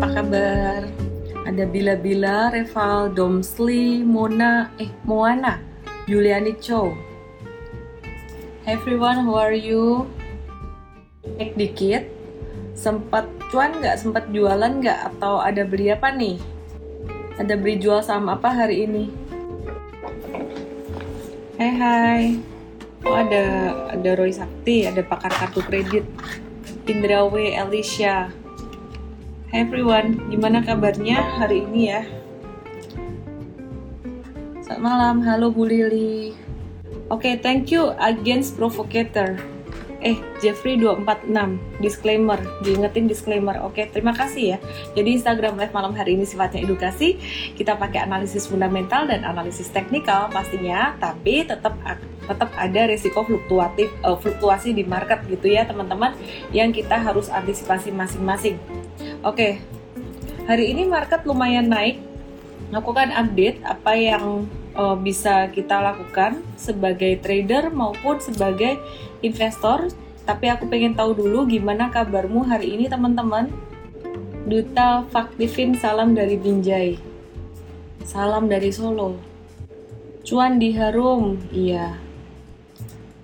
apa kabar? Ada Bila-Bila, Reval, Domsli, Mona, eh Moana, Juliani Chow. Hey everyone, how are you? Cek dikit, sempat cuan nggak? Sempat jualan nggak? Atau ada beli apa nih? Ada beli jual saham apa hari ini? Hai hai. Oh ada ada Roy Sakti, ada pakar kartu kredit. Indrawe Alicia. Hai everyone, gimana kabarnya hari ini ya? Selamat malam, halo Bu Lili. Oke, okay, thank you Against Provocator. Eh, Jeffrey 246, disclaimer, diingetin disclaimer. Oke, okay, terima kasih ya. Jadi Instagram Live malam hari ini sifatnya edukasi. Kita pakai analisis fundamental dan analisis teknikal pastinya, tapi tetap tetap ada risiko fluktuatif uh, fluktuasi di market gitu ya, teman-teman, yang kita harus antisipasi masing-masing. Oke, hari ini market lumayan naik. Lakukan update apa yang uh, bisa kita lakukan sebagai trader maupun sebagai investor. Tapi aku pengen tahu dulu gimana kabarmu hari ini teman-teman. Duta Faktivin salam dari Binjai. Salam dari Solo. Cuan di Harum, iya.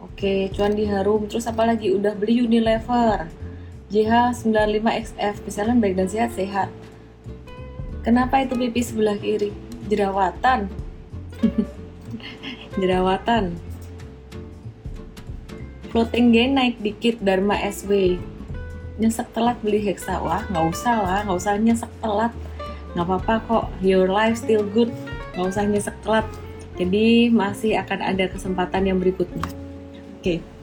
Oke, cuan di Harum. Terus apa lagi? Udah beli Unilever JH95XF misalnya baik dan sehat sehat. Kenapa itu pipi sebelah kiri? Jerawatan. Jerawatan. Floating gain naik dikit Dharma SW nyesek telat beli Hexa. Wah nggak usah lah nggak usah nyesek telat. Nggak apa-apa kok your life still good. Nggak usah nyesek telat. Jadi masih akan ada kesempatan yang berikutnya. Oke. okay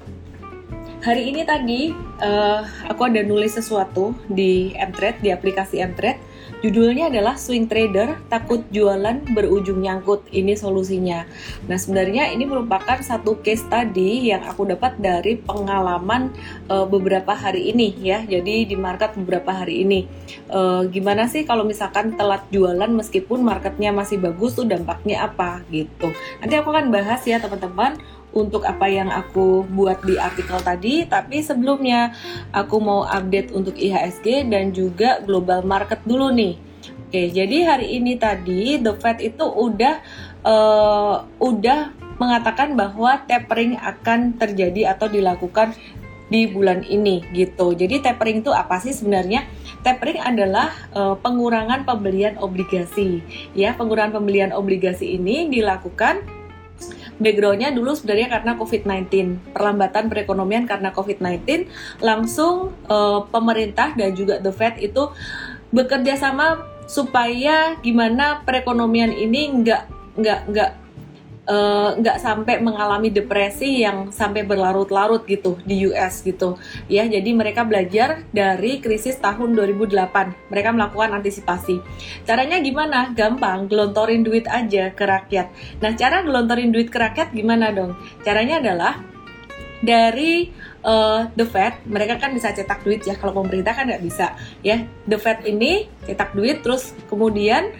hari ini tadi uh, aku ada nulis sesuatu di Mtrade di aplikasi Mtrade judulnya adalah swing trader takut jualan berujung nyangkut. Ini solusinya. Nah sebenarnya ini merupakan satu case tadi yang aku dapat dari pengalaman uh, beberapa hari ini ya. Jadi di market beberapa hari ini. Uh, gimana sih kalau misalkan telat jualan meskipun marketnya masih bagus tuh dampaknya apa gitu. Nanti aku akan bahas ya teman-teman untuk apa yang aku buat di artikel tadi, tapi sebelumnya aku mau update untuk IHSG dan juga global market dulu nih. Oke, jadi hari ini tadi The Fed itu udah uh, udah mengatakan bahwa tapering akan terjadi atau dilakukan di bulan ini gitu. Jadi tapering itu apa sih sebenarnya? Tapering adalah uh, pengurangan pembelian obligasi. Ya, pengurangan pembelian obligasi ini dilakukan backgroundnya dulu sebenarnya karena COVID-19 perlambatan perekonomian karena COVID-19 langsung uh, pemerintah dan juga the Fed itu bekerja sama supaya gimana perekonomian ini nggak nggak nggak nggak uh, sampai mengalami depresi yang sampai berlarut-larut gitu di US gitu. Ya jadi mereka belajar dari krisis tahun 2008 mereka melakukan antisipasi. Caranya gimana? Gampang gelontorin duit aja ke rakyat. Nah cara gelontorin duit ke rakyat gimana dong? Caranya adalah dari uh, The Fed mereka kan bisa cetak duit ya kalau pemerintah kan nggak bisa. Ya The Fed ini cetak duit terus kemudian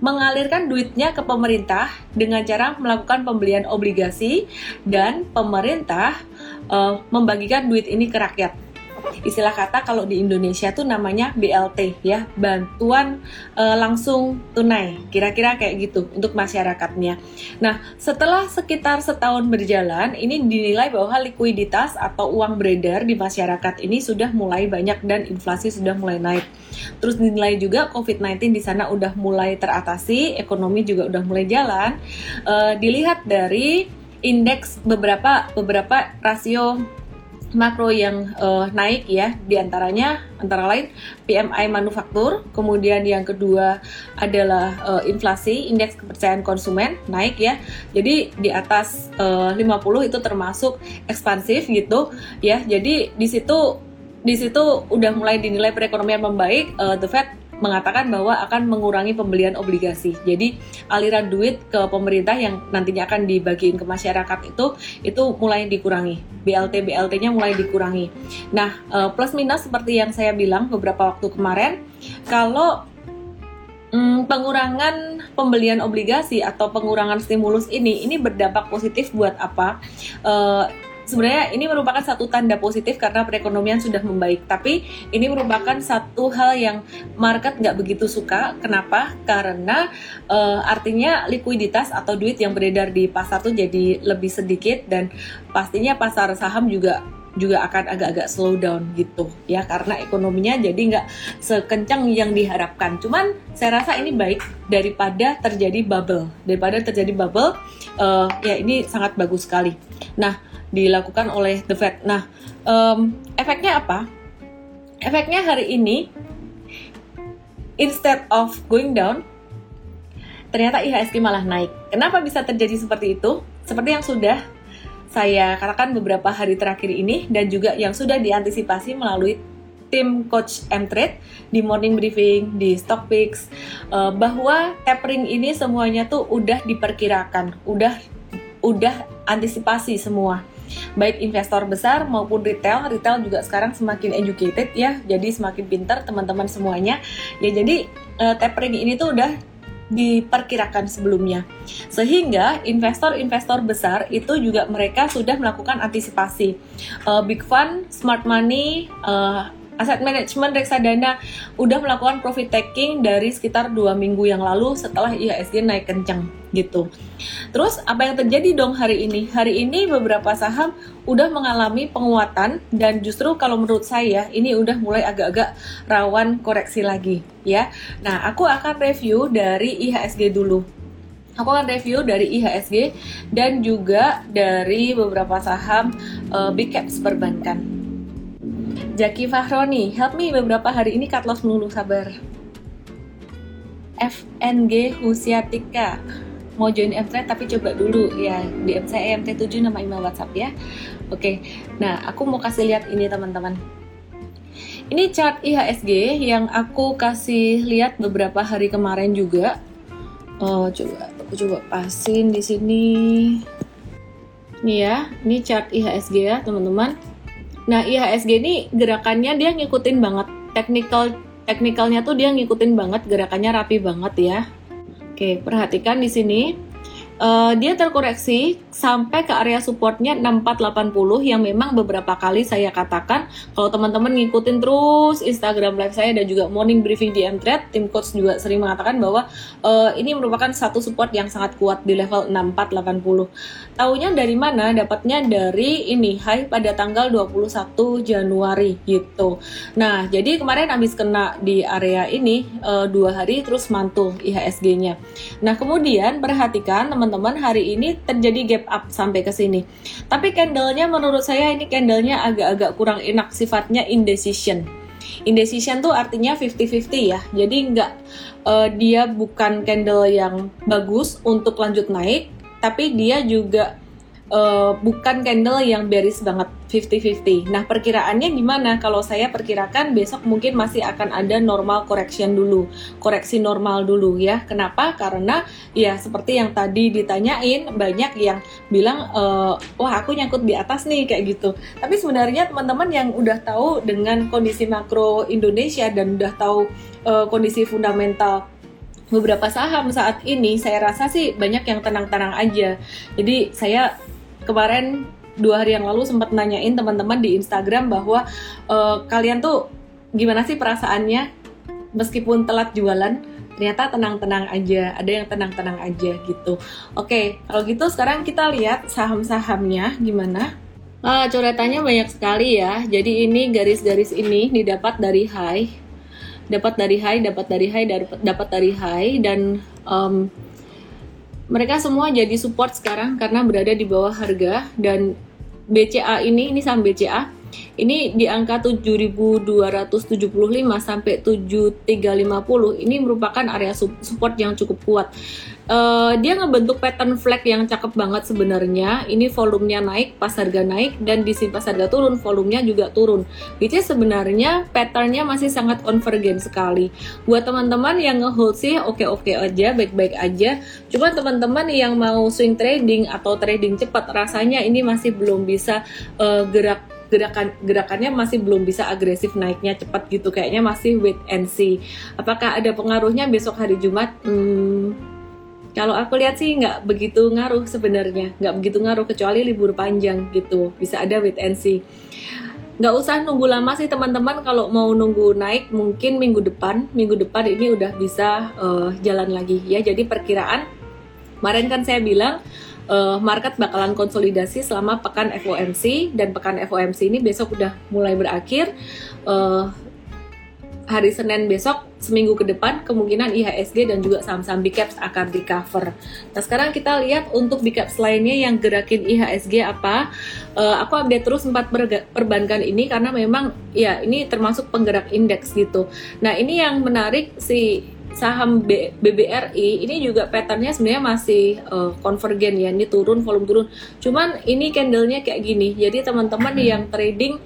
mengalirkan duitnya ke pemerintah dengan cara melakukan pembelian obligasi dan pemerintah uh, membagikan duit ini ke rakyat. Istilah kata kalau di Indonesia tuh namanya BLT ya, bantuan uh, langsung tunai. Kira-kira kayak gitu untuk masyarakatnya. Nah, setelah sekitar setahun berjalan, ini dinilai bahwa likuiditas atau uang beredar di masyarakat ini sudah mulai banyak dan inflasi sudah mulai naik. Terus dinilai juga COVID-19 di sana udah mulai teratasi, ekonomi juga udah mulai jalan. Uh, dilihat dari indeks beberapa beberapa rasio makro yang uh, naik ya di antaranya antara lain PMI manufaktur kemudian yang kedua adalah uh, inflasi indeks kepercayaan konsumen naik ya. Jadi di atas uh, 50 itu termasuk ekspansif gitu ya. Jadi di situ di situ udah mulai dinilai perekonomian membaik, uh, The Fed mengatakan bahwa akan mengurangi pembelian obligasi. Jadi aliran duit ke pemerintah yang nantinya akan dibagiin ke masyarakat itu itu mulai dikurangi. BLT BLT-nya mulai dikurangi. Nah, uh, plus minus seperti yang saya bilang beberapa waktu kemarin, kalau Hmm, pengurangan pembelian obligasi atau pengurangan stimulus ini ini berdampak positif buat apa? Uh, sebenarnya ini merupakan satu tanda positif karena perekonomian sudah membaik. Tapi ini merupakan satu hal yang market nggak begitu suka. Kenapa? Karena uh, artinya likuiditas atau duit yang beredar di pasar tuh jadi lebih sedikit dan pastinya pasar saham juga juga akan agak-agak slow down gitu ya karena ekonominya jadi nggak sekencang yang diharapkan. Cuman saya rasa ini baik daripada terjadi bubble daripada terjadi bubble uh, ya ini sangat bagus sekali. Nah dilakukan oleh The Fed. Nah, um, efeknya apa? Efeknya hari ini instead of going down, ternyata IHSG malah naik. Kenapa bisa terjadi seperti itu? Seperti yang sudah saya katakan beberapa hari terakhir ini dan juga yang sudah diantisipasi melalui tim coach M-Trade di morning briefing di Stockpix uh, bahwa tapering ini semuanya tuh udah diperkirakan, udah udah antisipasi semua baik investor besar maupun retail. Retail juga sekarang semakin educated ya, jadi semakin pintar teman-teman semuanya. Ya jadi uh, tapering ini tuh udah diperkirakan sebelumnya. Sehingga investor-investor besar itu juga mereka sudah melakukan antisipasi. Uh, big fund, smart money, uh, aset manajemen reksadana udah melakukan profit taking dari sekitar dua minggu yang lalu setelah IHSG naik kencang gitu. Terus apa yang terjadi dong hari ini? Hari ini beberapa saham udah mengalami penguatan dan justru kalau menurut saya ini udah mulai agak-agak rawan koreksi lagi ya. Nah aku akan review dari IHSG dulu. Aku akan review dari IHSG dan juga dari beberapa saham uh, big caps perbankan. Jaki Fahroni, help me beberapa hari ini cut loss melulu sabar. FNG Husiatika, mau join M-Trade tapi coba dulu ya di MC MT7 nama email WhatsApp ya. Oke, nah aku mau kasih lihat ini teman-teman. Ini chart IHSG yang aku kasih lihat beberapa hari kemarin juga. Oh, coba aku coba pasin di sini. Nih ya, ini chart IHSG ya, teman-teman Nah, IHSG ini gerakannya dia ngikutin banget technical teknikalnya tuh dia ngikutin banget gerakannya rapi banget ya. Oke, perhatikan di sini uh, dia terkoreksi sampai ke area supportnya 6480 yang memang beberapa kali saya katakan kalau teman-teman ngikutin terus Instagram live saya dan juga morning briefing di Mtrade, tim coach juga sering mengatakan bahwa uh, ini merupakan satu support yang sangat kuat di level 6480. Taunya dari mana? Dapatnya dari ini high pada tanggal 21 Januari gitu. Nah, jadi kemarin habis kena di area ini uh, dua hari terus mantul IHSG-nya. Nah, kemudian perhatikan teman teman-teman hari ini terjadi gap up sampai ke sini. Tapi candlenya menurut saya ini candlenya agak-agak kurang enak sifatnya indecision. Indecision tuh artinya 50-50 ya. Jadi nggak uh, dia bukan candle yang bagus untuk lanjut naik, tapi dia juga uh, bukan candle yang bearish banget 50-50. Nah, perkiraannya gimana? Kalau saya perkirakan besok mungkin masih akan ada normal correction dulu, koreksi normal dulu ya. Kenapa? Karena ya seperti yang tadi ditanyain banyak yang bilang e, wah aku nyangkut di atas nih kayak gitu. Tapi sebenarnya teman-teman yang udah tahu dengan kondisi makro Indonesia dan udah tahu uh, kondisi fundamental beberapa saham saat ini saya rasa sih banyak yang tenang-tenang aja. Jadi saya kemarin dua hari yang lalu sempat nanyain teman-teman di Instagram bahwa uh, kalian tuh gimana sih perasaannya? Meskipun telat jualan ternyata tenang-tenang aja ada yang tenang-tenang aja gitu. Oke kalau gitu sekarang kita lihat saham-sahamnya gimana. Ah coretannya banyak sekali ya. Jadi ini garis-garis ini didapat dari high. Dapat dari high dapat dari high dapat dari high dan um, mereka semua jadi support sekarang karena berada di bawah harga dan BCA ini ini saham BCA ini di angka 7275 sampai 7350 ini merupakan area support yang cukup kuat uh, dia ngebentuk pattern flag yang cakep banget sebenarnya. Ini volumenya naik pas harga naik dan di sini pas harga turun volumenya juga turun. Is sebenarnya patternnya masih sangat konvergen sekali. Buat teman-teman yang ngehold sih oke-oke aja, baik-baik aja. Cuma teman-teman yang mau swing trading atau trading cepat rasanya ini masih belum bisa uh, gerak gerakan gerakannya masih belum bisa agresif naiknya cepat gitu. Kayaknya masih wait and see. Apakah ada pengaruhnya besok hari Jumat? Hmm, Kalau aku lihat sih nggak begitu ngaruh sebenarnya, nggak begitu ngaruh kecuali libur panjang gitu, bisa ada wait and see. Nggak usah nunggu lama sih teman-teman. Kalau mau nunggu naik mungkin minggu depan, minggu depan ini udah bisa uh, jalan lagi. Ya. Jadi perkiraan kemarin kan saya bilang uh, market bakalan konsolidasi selama pekan FOMC dan pekan FOMC ini besok udah mulai berakhir. Uh, hari Senin besok seminggu ke depan kemungkinan IHSG dan juga saham-saham big caps akan recover. Nah sekarang kita lihat untuk big caps lainnya yang gerakin IHSG apa. Uh, aku update terus empat perbankan ini karena memang ya ini termasuk penggerak indeks gitu. Nah ini yang menarik si saham B, BBRI ini juga patternnya sebenarnya masih uh, konvergen ya ini turun volume turun. Cuman ini candlenya kayak gini jadi teman-teman yang trading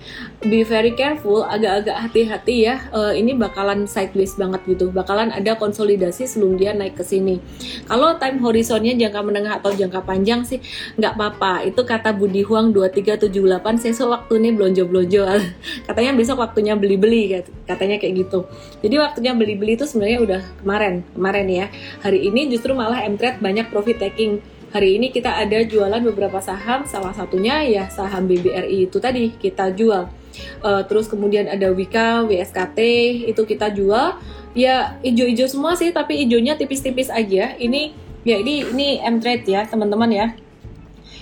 be very careful agak-agak hati-hati ya. Uh, ini bakalan sideways banget gitu. Bakalan ada konsolidasi sebelum dia naik ke sini. Kalau time horizonnya jangka menengah atau jangka panjang sih nggak apa-apa. Itu kata Budi Huang 2378 sesok waktu ini belonjo-belonjo katanya besok waktunya beli-beli katanya kayak gitu. Jadi waktunya beli-beli itu sebenarnya udah kemarin kemarin ya. Hari ini justru malah Mtrade banyak profit taking. Hari ini kita ada jualan beberapa saham salah satunya ya saham BBRI itu tadi kita jual uh, terus kemudian ada Wika WSKT itu kita jual ya hijau-hijau semua sih tapi hijaunya tipis-tipis aja ini ya ini ini Mtrade ya teman-teman ya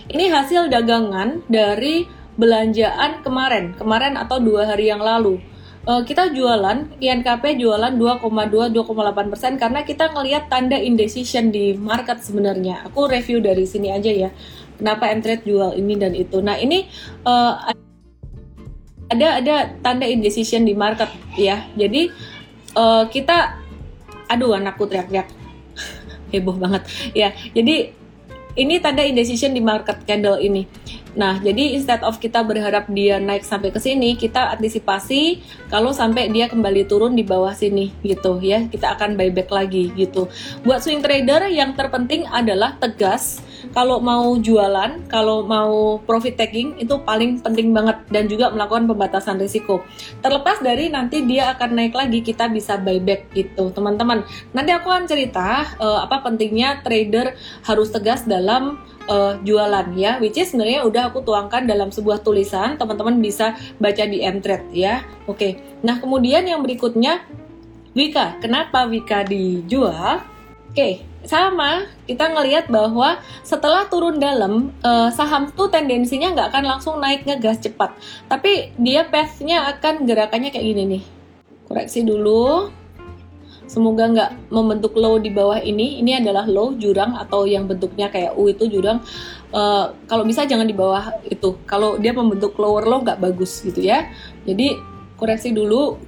ini hasil dagangan dari belanjaan kemarin kemarin atau dua hari yang lalu uh, kita jualan INKP jualan 2,2 2,8 persen karena kita ngelihat tanda indecision di market sebenarnya. Aku review dari sini aja ya. Kenapa Mtrade jual ini dan itu. Nah ini uh, ada ada tanda indecision di market ya. Jadi uh, kita, aduh anakku teriak-teriak heboh banget ya. Jadi ini tanda indecision di market candle ini. Nah, jadi instead of kita berharap dia naik sampai ke sini, kita antisipasi kalau sampai dia kembali turun di bawah sini gitu ya. Kita akan buyback lagi gitu. Buat swing trader yang terpenting adalah tegas kalau mau jualan, kalau mau profit taking itu paling penting banget dan juga melakukan pembatasan risiko. Terlepas dari nanti dia akan naik lagi, kita bisa buyback gitu, teman-teman. Nanti aku akan cerita uh, apa pentingnya trader harus tegas dalam uh, jualan ya, which is sebenarnya udah aku tuangkan dalam sebuah tulisan, teman-teman bisa baca di Mtrade ya. Oke, nah kemudian yang berikutnya Wika, kenapa Wika dijual? Oke, sama kita ngelihat bahwa setelah turun dalam uh, saham tuh tendensinya nggak akan langsung naik ngegas cepat, tapi dia pathnya akan gerakannya kayak gini nih. Koreksi dulu. Semoga nggak membentuk low di bawah ini. Ini adalah low jurang atau yang bentuknya kayak U itu jurang. Uh, kalau bisa jangan di bawah itu. Kalau dia membentuk lower low nggak bagus gitu ya. Jadi koreksi dulu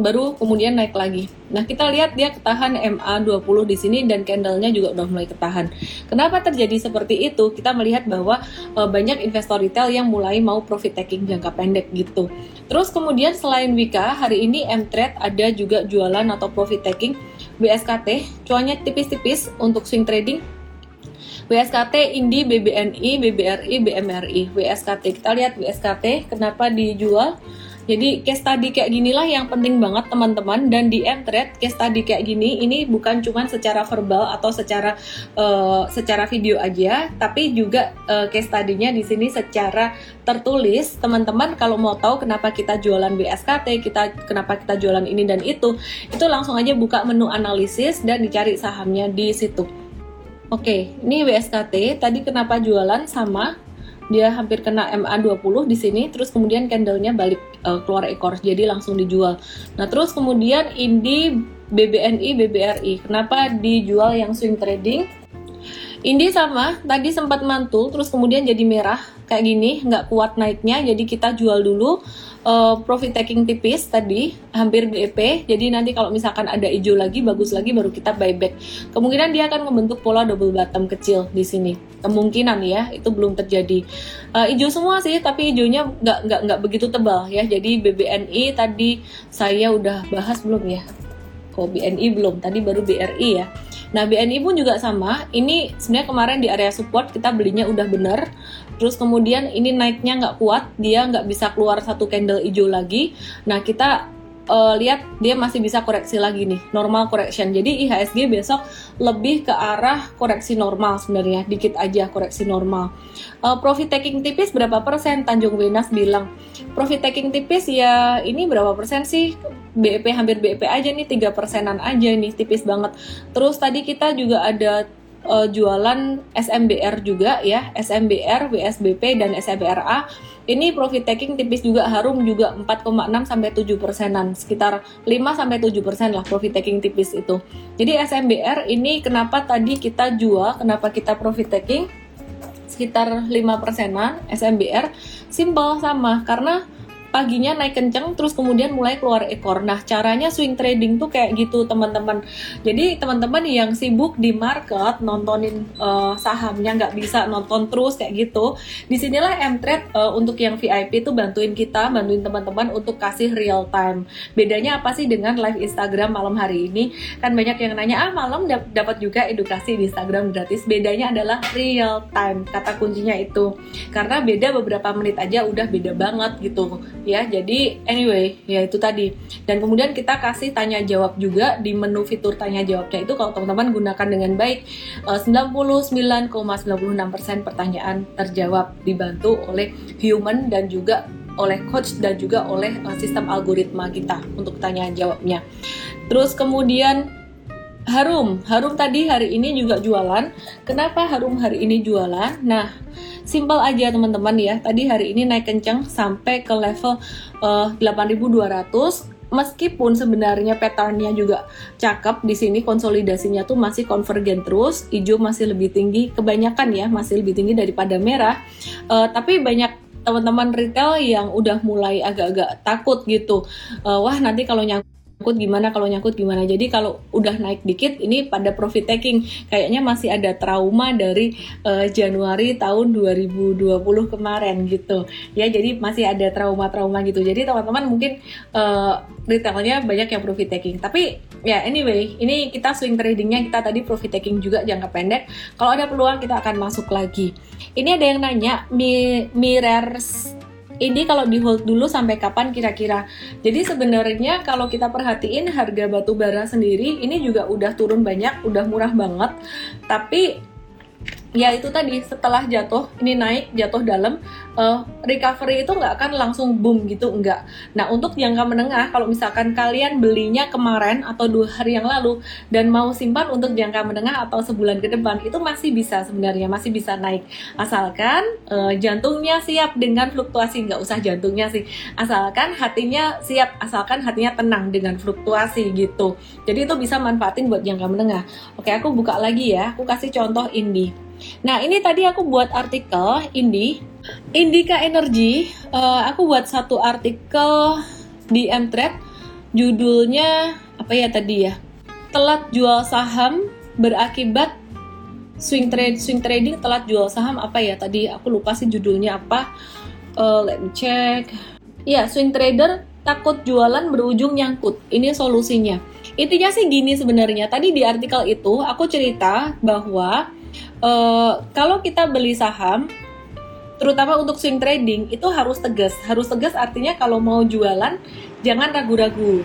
baru kemudian naik lagi. Nah, kita lihat dia ketahan MA20 di sini dan candlenya juga udah mulai ketahan. Kenapa terjadi seperti itu? Kita melihat bahwa e, banyak investor retail yang mulai mau profit taking jangka pendek gitu. Terus kemudian selain Wika, hari ini M-Trade ada juga jualan atau profit taking BSKT, cuannya tipis-tipis untuk swing trading WSKT, Indi, BBNI, BBRI, BMRI, WSKT. Kita lihat WSKT kenapa dijual jadi case study kayak ginilah yang penting banget teman-teman dan di Mtrade case study kayak gini ini bukan cuma secara verbal atau secara uh, secara video aja, tapi juga uh, case study-nya di sini secara tertulis. Teman-teman kalau mau tahu kenapa kita jualan BSKT, kita kenapa kita jualan ini dan itu, itu langsung aja buka menu analisis dan dicari sahamnya di situ. Oke, ini WSKT. Tadi kenapa jualan sama dia hampir kena MA20 di sini terus kemudian candlenya balik uh, keluar ekor jadi langsung dijual. Nah terus kemudian Indi BBNI BBRI kenapa dijual yang swing trading? Indi sama, tadi sempat mantul, terus kemudian jadi merah kayak gini, nggak kuat naiknya, jadi kita jual dulu uh, profit taking tipis tadi, hampir BEP, jadi nanti kalau misalkan ada hijau lagi, bagus lagi, baru kita buyback. Kemungkinan dia akan membentuk pola double bottom kecil di sini, kemungkinan ya, itu belum terjadi. Uh, hijau semua sih, tapi hijaunya nggak nggak nggak begitu tebal ya, jadi BBNI tadi saya udah bahas belum ya? Kok BNI belum, tadi baru BRI ya. Nah BNI pun juga sama. Ini sebenarnya kemarin di area support kita belinya udah bener. Terus kemudian ini naiknya nggak kuat, dia nggak bisa keluar satu candle hijau lagi. Nah kita uh, lihat dia masih bisa koreksi lagi nih, normal correction. Jadi IHSG besok lebih ke arah koreksi normal sebenarnya, dikit aja koreksi normal. Uh, profit taking tipis berapa persen? Tanjung Wenas bilang profit taking tipis ya ini berapa persen sih? BEP hampir BEP aja nih tiga persenan aja nih tipis banget. Terus tadi kita juga ada uh, jualan SMBR juga ya, SMBR, WSBP dan SMBRA ini profit taking tipis juga harum juga 4,6 sampai 7 persenan, sekitar 5 sampai 7 persen lah profit taking tipis itu. Jadi SMBR ini kenapa tadi kita jual, kenapa kita profit taking sekitar 5 persenan SMBR, simple sama karena paginya naik kenceng terus kemudian mulai keluar ekor. Nah, caranya swing trading tuh kayak gitu, teman-teman. Jadi, teman-teman yang sibuk di market nontonin uh, sahamnya nggak bisa nonton terus kayak gitu. Di sinilah M-Trade uh, untuk yang VIP tuh bantuin kita, bantuin teman-teman untuk kasih real time. Bedanya apa sih dengan live Instagram malam hari ini? Kan banyak yang nanya, "Ah, malam dapat juga edukasi di Instagram gratis." Bedanya adalah real time. Kata kuncinya itu. Karena beda beberapa menit aja udah beda banget gitu ya jadi anyway ya itu tadi. Dan kemudian kita kasih tanya jawab juga di menu fitur tanya jawabnya itu kalau teman-teman gunakan dengan baik 99,96% eh, pertanyaan terjawab dibantu oleh human dan juga oleh coach dan juga oleh uh, sistem algoritma kita untuk tanya jawabnya. Terus kemudian Harum, Harum tadi hari ini juga jualan. Kenapa Harum hari ini jualan? Nah, Simpel aja teman-teman ya. Tadi hari ini naik kencang sampai ke level uh, eh, 8200 meskipun sebenarnya patternnya juga cakep di sini konsolidasinya tuh masih konvergen terus hijau masih lebih tinggi kebanyakan ya masih lebih tinggi daripada merah uh, tapi banyak teman-teman retail yang udah mulai agak-agak takut gitu uh, wah nanti kalau nyangkut nyangkut gimana kalau nyangkut gimana. Jadi kalau udah naik dikit ini pada profit taking. Kayaknya masih ada trauma dari uh, Januari tahun 2020 kemarin gitu. Ya jadi masih ada trauma-trauma gitu. Jadi teman-teman mungkin uh, retailnya banyak yang profit taking. Tapi ya anyway ini kita swing tradingnya. Kita tadi profit taking juga jangka pendek. Kalau ada peluang kita akan masuk lagi. Ini ada yang nanya mirrors ini kalau di hold dulu sampai kapan kira-kira. Jadi sebenarnya kalau kita perhatiin harga batu bara sendiri ini juga udah turun banyak, udah murah banget. Tapi ya itu tadi setelah jatuh ini naik jatuh dalam uh, recovery itu nggak akan langsung boom gitu enggak nah untuk jangka menengah kalau misalkan kalian belinya kemarin atau dua hari yang lalu dan mau simpan untuk jangka menengah atau sebulan ke depan itu masih bisa sebenarnya masih bisa naik. Asalkan uh, jantungnya siap dengan fluktuasi nggak usah jantungnya sih. Asalkan hatinya siap asalkan hatinya tenang dengan fluktuasi gitu. Jadi itu bisa manfaatin buat jangka menengah. Oke aku buka lagi ya aku kasih contoh ini Nah, ini tadi aku buat artikel Indi, Indika Energy. Uh, aku buat satu artikel di Mtrade, judulnya apa ya tadi ya? Telat jual saham berakibat swing trade swing trading telat jual saham apa ya tadi aku lupa sih judulnya apa. Uh, let me check. Ya, swing trader takut jualan berujung nyangkut. Ini solusinya. Intinya sih gini sebenarnya. Tadi di artikel itu aku cerita bahwa uh, kalau kita beli saham terutama untuk swing trading itu harus tegas. Harus tegas artinya kalau mau jualan jangan ragu-ragu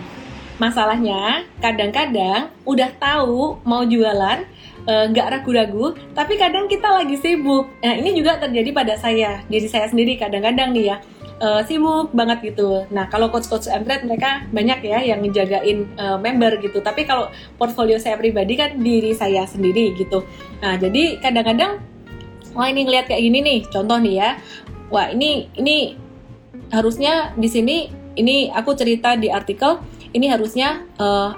masalahnya kadang-kadang udah tahu mau jualan eh, nggak uh, ragu-ragu tapi kadang kita lagi sibuk nah ini juga terjadi pada saya jadi saya sendiri kadang-kadang nih ya uh, sibuk banget gitu. Nah kalau coach-coach Mtrade mereka banyak ya yang ngejagain uh, member gitu. Tapi kalau portfolio saya pribadi kan diri saya sendiri gitu. Nah jadi kadang-kadang wah ini ngeliat kayak gini nih, contoh nih ya. Wah ini ini harusnya di sini ini aku cerita di artikel ini harusnya uh,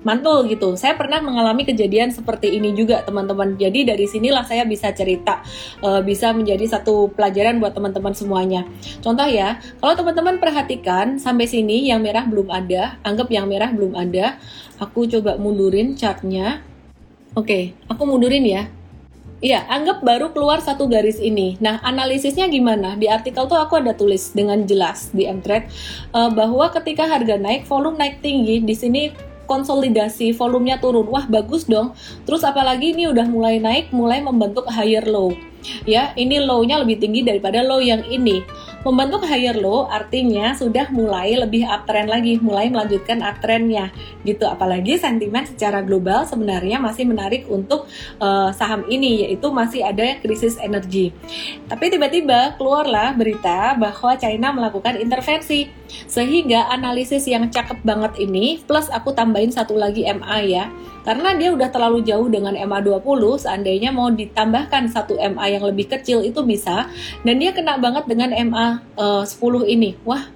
mantul gitu. Saya pernah mengalami kejadian seperti ini juga teman-teman. Jadi dari sinilah saya bisa cerita, uh, bisa menjadi satu pelajaran buat teman-teman semuanya. Contoh ya, kalau teman-teman perhatikan sampai sini yang merah belum ada, anggap yang merah belum ada. Aku coba mundurin chartnya. Oke, aku mundurin ya. Iya, anggap baru keluar satu garis ini. Nah, analisisnya gimana? Di artikel tuh aku ada tulis dengan jelas di Mtrade uh, bahwa ketika harga naik, volume naik tinggi, di sini konsolidasi volumenya turun wah bagus dong terus apalagi ini udah mulai naik mulai membentuk higher low Ya, ini low-nya lebih tinggi daripada low yang ini. Membentuk higher low artinya sudah mulai lebih uptrend lagi, mulai melanjutkan uptrendnya gitu. Apalagi sentimen secara global sebenarnya masih menarik untuk uh, saham ini, yaitu masih ada krisis energi. Tapi tiba-tiba keluarlah berita bahwa China melakukan intervensi, sehingga analisis yang cakep banget ini, plus aku tambahin satu lagi MA ya, karena dia udah terlalu jauh dengan MA20, seandainya mau ditambahkan satu MA yang lebih kecil itu bisa, dan dia kena banget dengan MA10 uh, ini. Wah,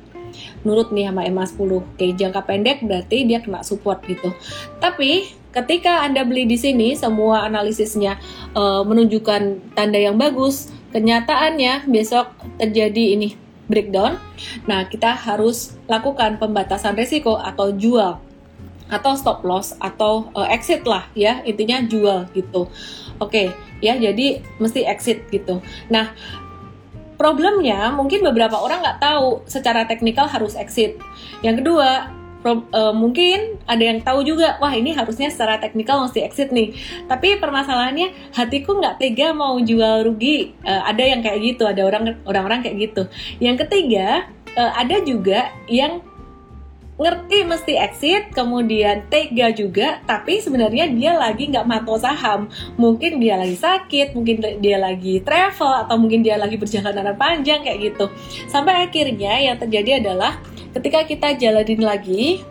nurut nih sama MA10. Oke, jangka pendek berarti dia kena support gitu. Tapi ketika Anda beli di sini, semua analisisnya uh, menunjukkan tanda yang bagus, kenyataannya besok terjadi ini breakdown. Nah, kita harus lakukan pembatasan risiko atau jual atau stop loss atau uh, exit lah ya intinya jual gitu oke okay, ya jadi mesti exit gitu nah problemnya mungkin beberapa orang nggak tahu secara teknikal harus exit. Yang kedua pro, uh, mungkin ada yang tahu juga wah ini harusnya secara teknikal mesti exit nih. Tapi permasalahannya hatiku nggak tega mau jual rugi. Uh, ada yang kayak gitu ada orang orang-orang kayak gitu. Yang ketiga uh, ada juga yang ngerti mesti exit, kemudian tega juga, tapi sebenarnya dia lagi nggak mantau saham. Mungkin dia lagi sakit, mungkin dia lagi travel, atau mungkin dia lagi perjalanan panjang kayak gitu. Sampai akhirnya yang terjadi adalah ketika kita jalanin lagi,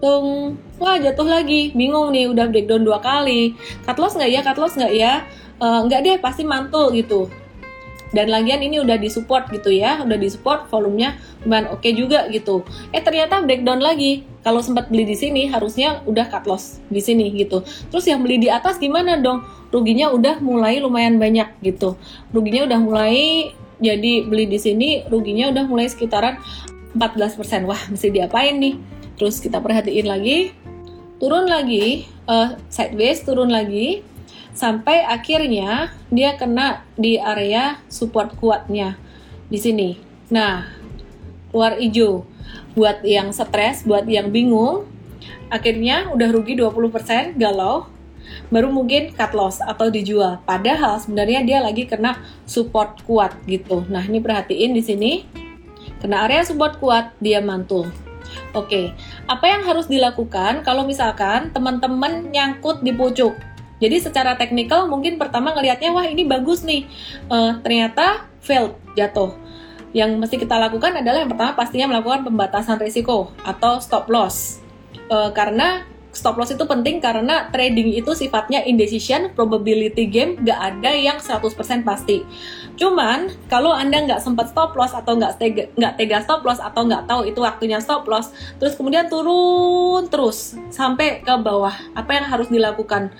tung, wah jatuh lagi, bingung nih, udah breakdown dua kali. Cut loss nggak ya, cut loss nggak ya? Uh, nggak deh, pasti mantul gitu dan lagian ini udah disupport gitu ya udah disupport volumenya lumayan oke okay juga gitu. Eh ternyata breakdown lagi. Kalau sempat beli di sini harusnya udah cut loss di sini gitu. Terus yang beli di atas gimana dong? Ruginya udah mulai lumayan banyak gitu. Ruginya udah mulai jadi beli di sini ruginya udah mulai sekitaran 14% wah mesti diapain nih? Terus kita perhatiin lagi. Turun lagi uh, sideways turun lagi sampai akhirnya dia kena di area support kuatnya di sini. Nah, keluar hijau. Buat yang stres, buat yang bingung, akhirnya udah rugi 20% galau, baru mungkin cut loss atau dijual. Padahal sebenarnya dia lagi kena support kuat gitu. Nah, ini perhatiin di sini. Kena area support kuat, dia mantul. Oke, apa yang harus dilakukan kalau misalkan teman-teman nyangkut di pucuk? Jadi secara teknikal mungkin pertama ngelihatnya wah ini bagus nih, uh, ternyata failed jatuh. Yang mesti kita lakukan adalah yang pertama pastinya melakukan pembatasan risiko atau stop loss. Uh, karena stop loss itu penting karena trading itu sifatnya indecision, probability game, gak ada yang 100% pasti. Cuman kalau anda nggak sempat stop loss atau nggak tega, nggak tega stop loss atau nggak tahu itu waktunya stop loss, terus kemudian turun terus sampai ke bawah, apa yang harus dilakukan?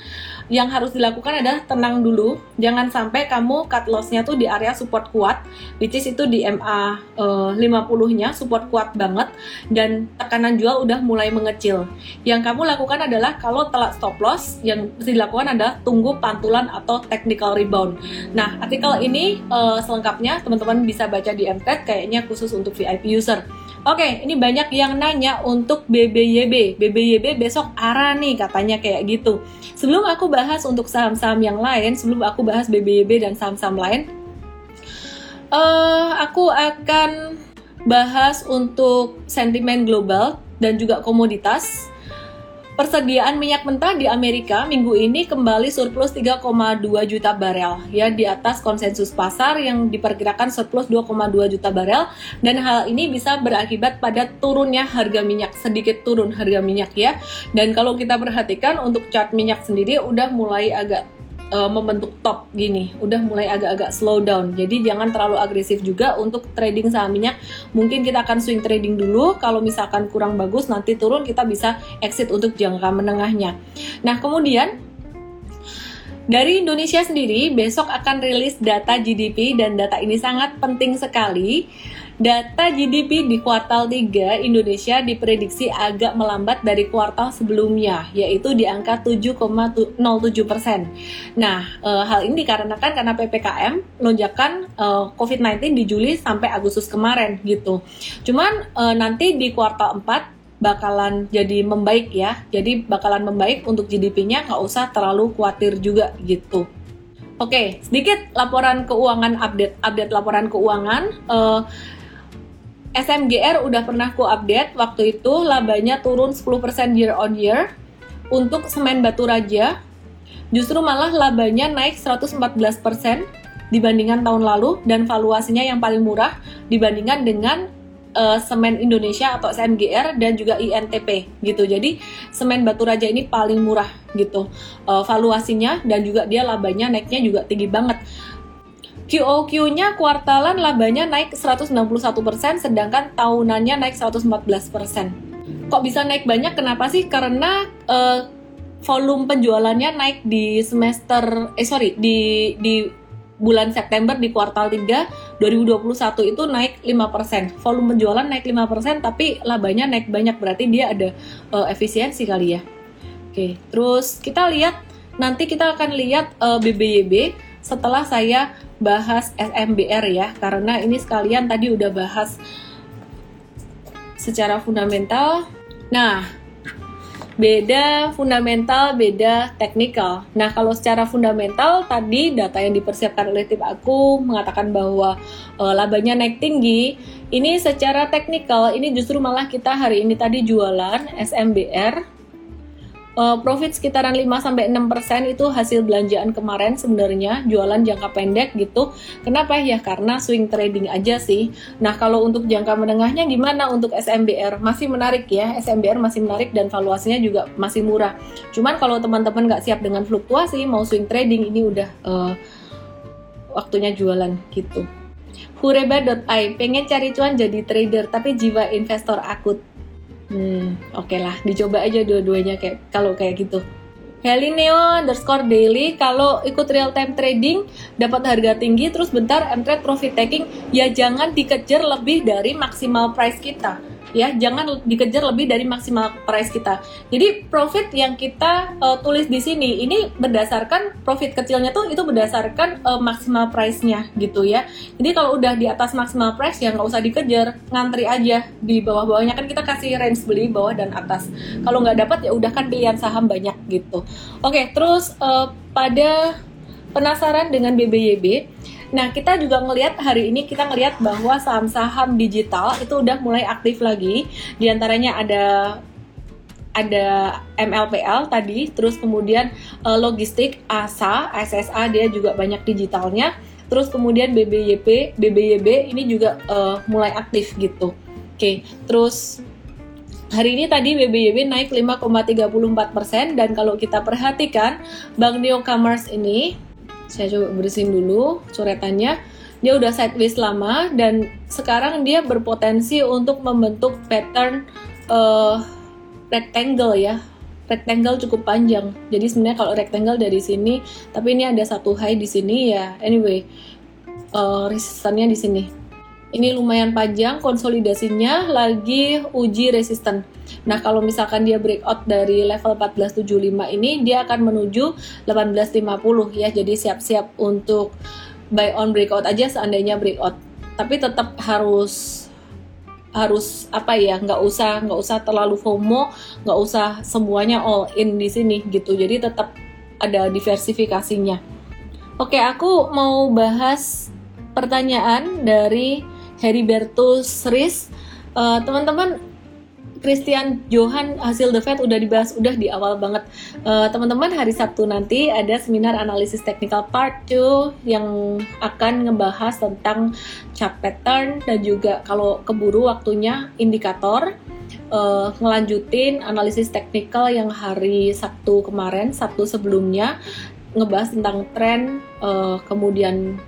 yang harus dilakukan adalah tenang dulu jangan sampai kamu cut lossnya tuh di area support kuat which is itu di MA uh, 50 nya support kuat banget dan tekanan jual udah mulai mengecil yang kamu lakukan adalah kalau telat stop loss yang mesti dilakukan adalah tunggu pantulan atau technical rebound nah artikel ini uh, selengkapnya teman-teman bisa baca di MTED kayaknya khusus untuk VIP user Oke, okay, ini banyak yang nanya untuk BBYB. BBYB besok arah nih katanya kayak gitu. Sebelum aku bahas untuk saham-saham yang lain, sebelum aku bahas BBYB dan saham-saham lain, uh, aku akan bahas untuk sentimen global dan juga komoditas Persediaan minyak mentah di Amerika minggu ini kembali surplus 3,2 juta barel ya di atas konsensus pasar yang diperkirakan surplus 2,2 juta barel dan hal ini bisa berakibat pada turunnya harga minyak sedikit turun harga minyak ya. Dan kalau kita perhatikan untuk chart minyak sendiri udah mulai agak uh, membentuk top gini, udah mulai agak-agak slow down. Jadi jangan terlalu agresif juga untuk trading saham minyak. Mungkin kita akan swing trading dulu. Kalau misalkan kurang bagus nanti turun kita bisa exit untuk jangka menengahnya. Nah, kemudian dari Indonesia sendiri, besok akan rilis data GDP dan data ini sangat penting sekali. Data GDP di kuartal 3 Indonesia diprediksi agak melambat dari kuartal sebelumnya, yaitu di angka 7,07 persen. Nah, e, hal ini dikarenakan karena PPKM lonjakan e, eh, COVID-19 di Juli sampai Agustus kemarin gitu. Cuman e, nanti di kuartal 4 bakalan jadi membaik ya. Jadi bakalan membaik untuk GDP-nya nggak usah terlalu khawatir juga gitu. Oke, sedikit laporan keuangan update, update laporan keuangan. Uh, SMGR udah pernah ku update waktu itu labanya turun 10% year on year. Untuk semen batu raja justru malah labanya naik 114% dibandingkan tahun lalu dan valuasinya yang paling murah dibandingkan dengan uh, semen Indonesia atau SMGR dan juga INTP gitu. Jadi semen Batu Raja ini paling murah gitu uh, valuasinya dan juga dia labanya naiknya juga tinggi banget. QOQ-nya kuartalan labanya naik 161%, sedangkan tahunannya naik 114%. Kok bisa naik banyak? Kenapa sih? Karena uh, volume penjualannya naik di semester eh sorry di di bulan September di kuartal 3 2021 itu naik 5%. Volume penjualan naik 5% tapi labanya naik banyak berarti dia ada uh, efisiensi kali ya. Oke, terus kita lihat nanti kita akan lihat uh, eh, BBYB setelah saya bahas SMBR ya karena ini sekalian tadi udah bahas secara fundamental. Nah, beda fundamental, beda teknikal. Nah, kalau secara fundamental tadi data yang dipersiapkan oleh tim aku mengatakan bahwa e, labanya naik tinggi. Ini secara teknikal ini justru malah kita hari ini tadi jualan SMBR uh, profit sekitaran 5 sampai 6% itu hasil belanjaan kemarin sebenarnya jualan jangka pendek gitu. Kenapa ya? Karena swing trading aja sih. Nah, kalau untuk jangka menengahnya gimana untuk SMBR? Masih menarik ya. SMBR masih menarik dan valuasinya juga masih murah. Cuman kalau teman-teman nggak siap dengan fluktuasi mau swing trading ini udah uh, waktunya jualan gitu. Hureba.ai pengen cari cuan jadi trader tapi jiwa investor akut Hmm, oke okay lah, dicoba aja dua-duanya kayak kalau kayak gitu. Helineo underscore daily kalau ikut real time trading dapat harga tinggi terus bentar entret profit taking ya jangan dikejar lebih dari maksimal price kita ya jangan dikejar lebih dari maksimal price kita. Jadi profit yang kita uh, tulis di sini ini berdasarkan profit kecilnya tuh itu berdasarkan uh, maksimal price-nya gitu ya. Jadi kalau udah di atas maksimal price ya nggak usah dikejar, ngantri aja di bawah-bawahnya kan kita kasih range beli bawah dan atas. Kalau nggak dapat ya udah kan pilihan saham banyak gitu. Oke, terus uh, pada penasaran dengan BBYB Nah, kita juga ngelihat hari ini kita ngelihat bahwa saham-saham digital itu udah mulai aktif lagi. Di antaranya ada ada MLPL tadi, terus kemudian uh, logistik ASA, SSA dia juga banyak digitalnya. Terus kemudian BBYP, BBYB ini juga uh, mulai aktif gitu. Oke, terus Hari ini tadi BBYB naik 5,34% dan kalau kita perhatikan Bank Neo Commerce ini saya coba bersihin dulu coretannya. Dia udah sideways lama dan sekarang dia berpotensi untuk membentuk pattern uh, rectangle ya. Rectangle cukup panjang. Jadi sebenarnya kalau rectangle dari sini tapi ini ada satu high di sini ya. Anyway uh, resistannya di sini ini lumayan panjang konsolidasinya lagi uji resisten Nah, kalau misalkan dia breakout dari level 1475 ini, dia akan menuju 1850 ya. Jadi siap-siap untuk buy on breakout aja seandainya breakout. Tapi tetap harus harus apa ya nggak usah nggak usah terlalu FOMO nggak usah semuanya all in di sini gitu jadi tetap ada diversifikasinya oke aku mau bahas pertanyaan dari Heribertus Riz uh, teman-teman Christian Johan hasil The Fed udah dibahas udah di awal banget. Uh, teman-teman hari Sabtu nanti ada seminar analisis technical part 2 yang akan ngebahas tentang chart pattern dan juga kalau keburu waktunya indikator uh, ngelanjutin analisis teknikal yang hari Sabtu kemarin, Sabtu sebelumnya ngebahas tentang tren uh, kemudian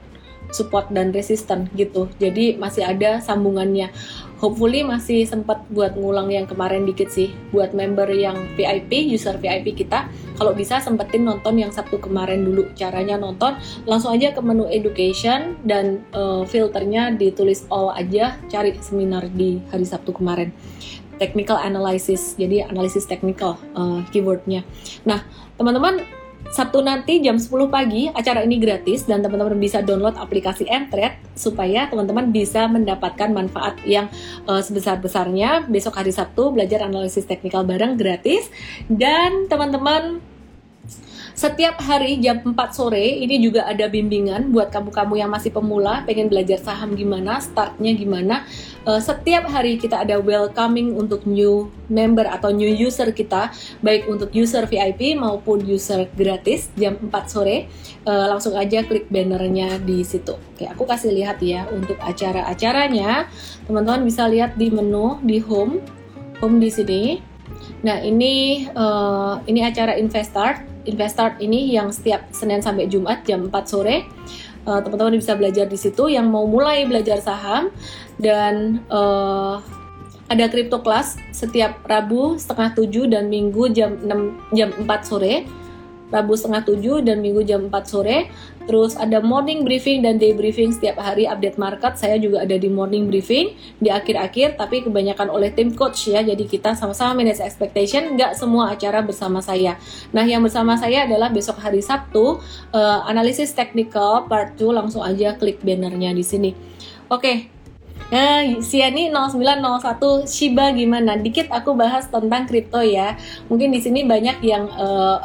support dan resisten gitu. Jadi masih ada sambungannya. Hopefully masih sempat buat ngulang yang kemarin dikit sih. Buat member yang VIP user VIP kita. Kalau bisa sempetin nonton yang Sabtu kemarin dulu. Caranya nonton langsung aja ke menu education dan uh, filternya ditulis all aja. Cari seminar di hari Sabtu kemarin. Technical analysis jadi analisis technical uh, keywordnya. Nah teman-teman Sabtu nanti jam 10 pagi acara ini gratis dan teman-teman bisa download aplikasi Mtrade supaya teman-teman bisa mendapatkan manfaat yang uh, sebesar-besarnya besok hari Sabtu belajar analisis teknikal bareng gratis dan teman-teman Setiap hari jam 4 sore ini juga ada bimbingan buat kamu-kamu yang masih pemula, pengen belajar saham gimana, startnya gimana. Uh, setiap hari kita ada welcoming untuk new member atau new user kita, baik untuk user VIP maupun user gratis jam 4 sore. Uh, langsung aja klik bannernya di situ. Oke, aku kasih lihat ya untuk acara-acaranya. Teman-teman bisa lihat di menu di home, home di sini. Nah ini uh, ini acara Investart Investart ini yang setiap Senin sampai Jumat jam 4 sore uh, teman-teman bisa belajar di situ yang mau mulai belajar saham dan uh, ada crypto class setiap Rabu setengah 7 dan Minggu jam 6 jam 4 sore Rabu setengah 7 dan Minggu jam 4 sore. Terus ada morning briefing dan day briefing setiap hari update market. Saya juga ada di morning briefing di akhir-akhir, tapi kebanyakan oleh tim coach ya. Jadi kita sama-sama manage expectation, nggak semua acara bersama saya. Nah, yang bersama saya adalah besok hari Sabtu, uh, analisis technical part 2, langsung aja klik bannernya di sini. Oke, okay, Nah, Siani 0901 Shiba gimana? Dikit aku bahas tentang kripto ya. Mungkin di sini banyak yang uh,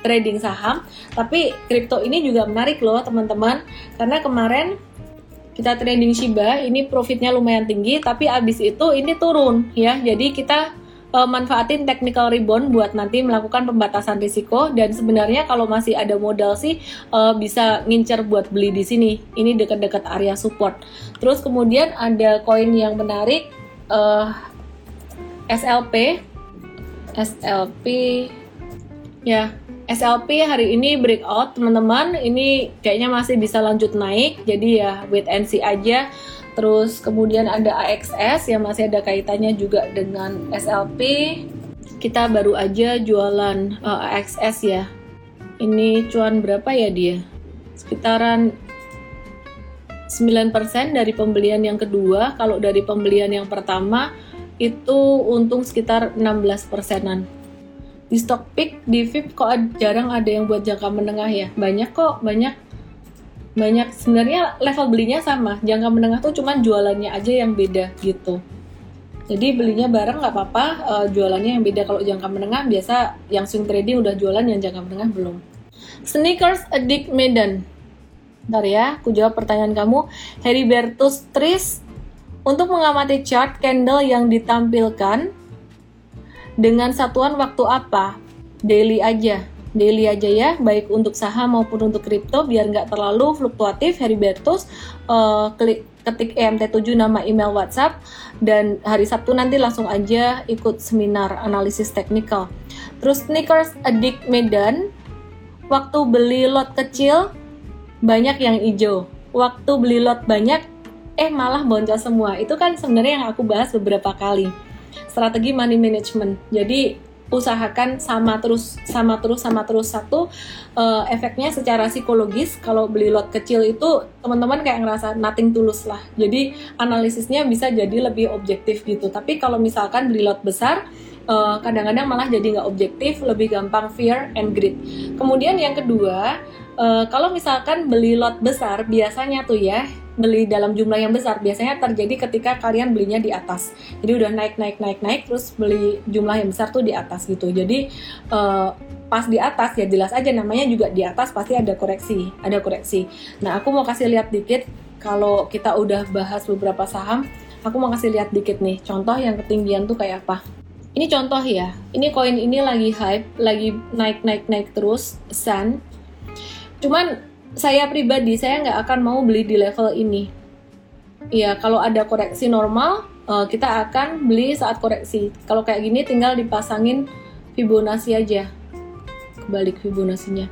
trading saham, tapi kripto ini juga menarik loh teman-teman, karena kemarin kita trading Shiba ini profitnya lumayan tinggi, tapi abis itu ini turun ya, jadi kita uh, manfaatin technical rebound buat nanti melakukan pembatasan risiko. Dan sebenarnya kalau masih ada modal sih uh, bisa ngincer buat beli di sini. Ini dekat-dekat area support. Terus kemudian ada koin yang menarik uh, SLP SLP ya SLP hari ini breakout teman-teman. Ini kayaknya masih bisa lanjut naik. Jadi ya wait and see aja terus kemudian ada AXS yang masih ada kaitannya juga dengan SLP kita baru aja jualan uh, eh, AXS ya. Ini cuan berapa ya dia? Sekitaran 9% dari pembelian yang kedua. Kalau dari pembelian yang pertama itu untung sekitar 16 persenan. Di stock pick di VIP kok jarang ada yang buat jangka menengah ya? Banyak kok banyak banyak sebenarnya level belinya sama jangka menengah tuh cuman jualannya aja yang beda gitu jadi belinya bareng nggak apa-apa uh, jualannya yang beda kalau jangka menengah biasa yang swing trading udah jualan yang jangka menengah belum sneakers Adik Medan Ntar ya, aku jawab pertanyaan kamu. Heribertus Tris, untuk mengamati chart candle yang ditampilkan, dengan satuan waktu apa? Daily aja. Daily aja ya, baik untuk saham maupun untuk kripto biar nggak terlalu fluktuatif. Heribertus uh, klik ketik EMT7 nama email WhatsApp dan hari Sabtu nanti langsung aja ikut seminar analisis teknikal. Terus sneakers Adik Medan, waktu beli lot kecil banyak yang hijau. Waktu beli lot banyak eh malah boncos semua. Itu kan sebenarnya yang aku bahas beberapa kali strategi money management. Jadi usahakan sama terus sama terus sama terus. Satu uh, efeknya secara psikologis kalau beli lot kecil itu teman-teman kayak ngerasa nothing tulus lah. Jadi analisisnya bisa jadi lebih objektif gitu. Tapi kalau misalkan beli lot besar eh, kadang-kadang uh, malah jadi nggak objektif lebih gampang fear and greed. Kemudian yang kedua uh, kalau misalkan beli lot besar biasanya tuh ya beli dalam jumlah yang besar biasanya terjadi ketika kalian belinya di atas. Jadi udah naik naik naik naik terus beli jumlah yang besar tuh di atas gitu. Jadi uh, pas di atas ya jelas aja namanya juga di atas pasti ada koreksi ada koreksi. Nah aku mau kasih lihat dikit kalau kita udah bahas beberapa saham aku mau kasih lihat dikit nih contoh yang ketinggian tuh kayak apa. Ini contoh ya ini koin ini lagi hype lagi naik naik naik terus sun. Cuman saya pribadi saya nggak akan mau beli di level ini. Ya kalau ada koreksi normal uh, kita akan beli saat koreksi. Kalau kayak gini tinggal dipasangin Fibonacci aja. Kebalik Fibonacci-nya.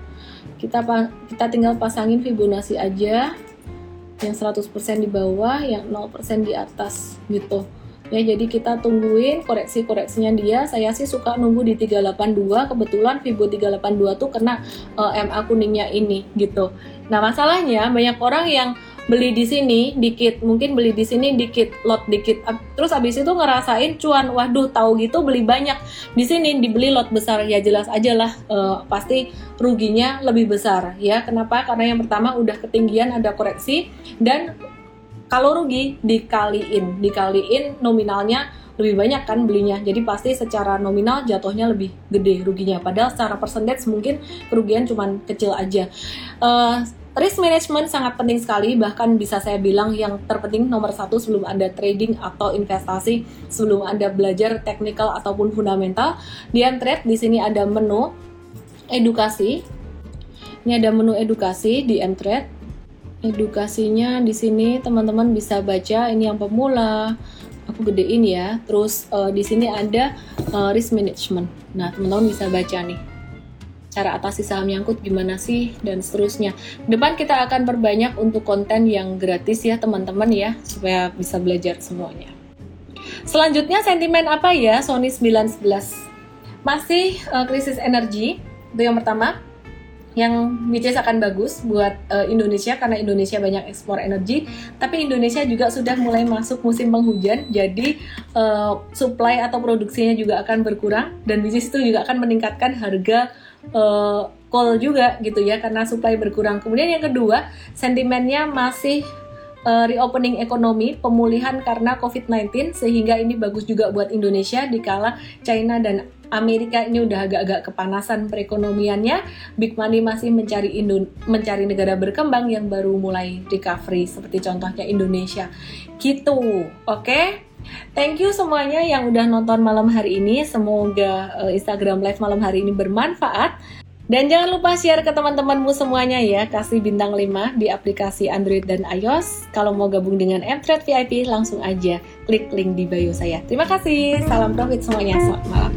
Kita kita tinggal pasangin Fibonacci aja yang 100% di bawah, yang 0% di atas gitu ya jadi kita tungguin koreksi-koreksinya dia. Saya sih suka nunggu di 382 kebetulan Vibo 382 tuh kena uh, eh, MA kuningnya ini gitu. Nah masalahnya banyak orang yang beli di sini dikit mungkin beli di sini dikit lot dikit. Terus abis itu ngerasain cuan waduh tahu gitu beli banyak. Di sini dibeli lot besar. Ya jelas aja lah uh, pasti ruginya lebih besar ya. Kenapa? Karena yang pertama udah ketinggian ada koreksi. Dan kalau rugi dikaliin, dikaliin nominalnya lebih banyak kan belinya. Jadi pasti secara nominal jatuhnya lebih gede ruginya. Padahal secara percentage mungkin kerugian cuma kecil aja. Uh, risk management sangat penting sekali, bahkan bisa saya bilang yang terpenting nomor satu sebelum Anda trading atau investasi, sebelum Anda belajar technical ataupun fundamental. Di Mtrade di sini ada menu edukasi. Ini ada menu edukasi di Mtrade. Edukasinya di sini teman-teman bisa baca ini yang pemula, aku gedein ya. Terus uh, di sini ada uh, risk management. Nah, teman-teman bisa baca nih. Cara atasi saham nyangkut gimana sih dan seterusnya. Depan kita akan berbanyak untuk konten yang gratis ya teman-teman ya supaya bisa belajar semuanya. Selanjutnya sentimen apa ya Sony 911? Masih uh, krisis energi. Itu yang pertama yang which akan bagus buat uh, Indonesia karena Indonesia banyak ekspor energi tapi Indonesia juga sudah mulai masuk musim penghujan jadi uh, supply atau produksinya juga akan berkurang dan bisnis itu juga akan meningkatkan harga uh, coal juga gitu ya karena supply berkurang. Kemudian yang kedua sentimennya masih uh, reopening ekonomi, pemulihan karena COVID-19 sehingga ini bagus juga buat Indonesia dikala China dan Amerika ini udah agak-agak kepanasan perekonomiannya, Big Money masih mencari Indo mencari negara berkembang yang baru mulai recovery seperti contohnya Indonesia. Gitu. Oke. Okay? Thank you semuanya yang udah nonton malam hari ini. Semoga uh, Instagram Live malam hari ini bermanfaat. Dan jangan lupa share ke teman-temanmu semuanya ya, kasih bintang 5 di aplikasi Android dan iOS. Kalau mau gabung dengan Mtrade VIP, langsung aja klik link di bio saya. Terima kasih, salam profit semuanya, selamat malam.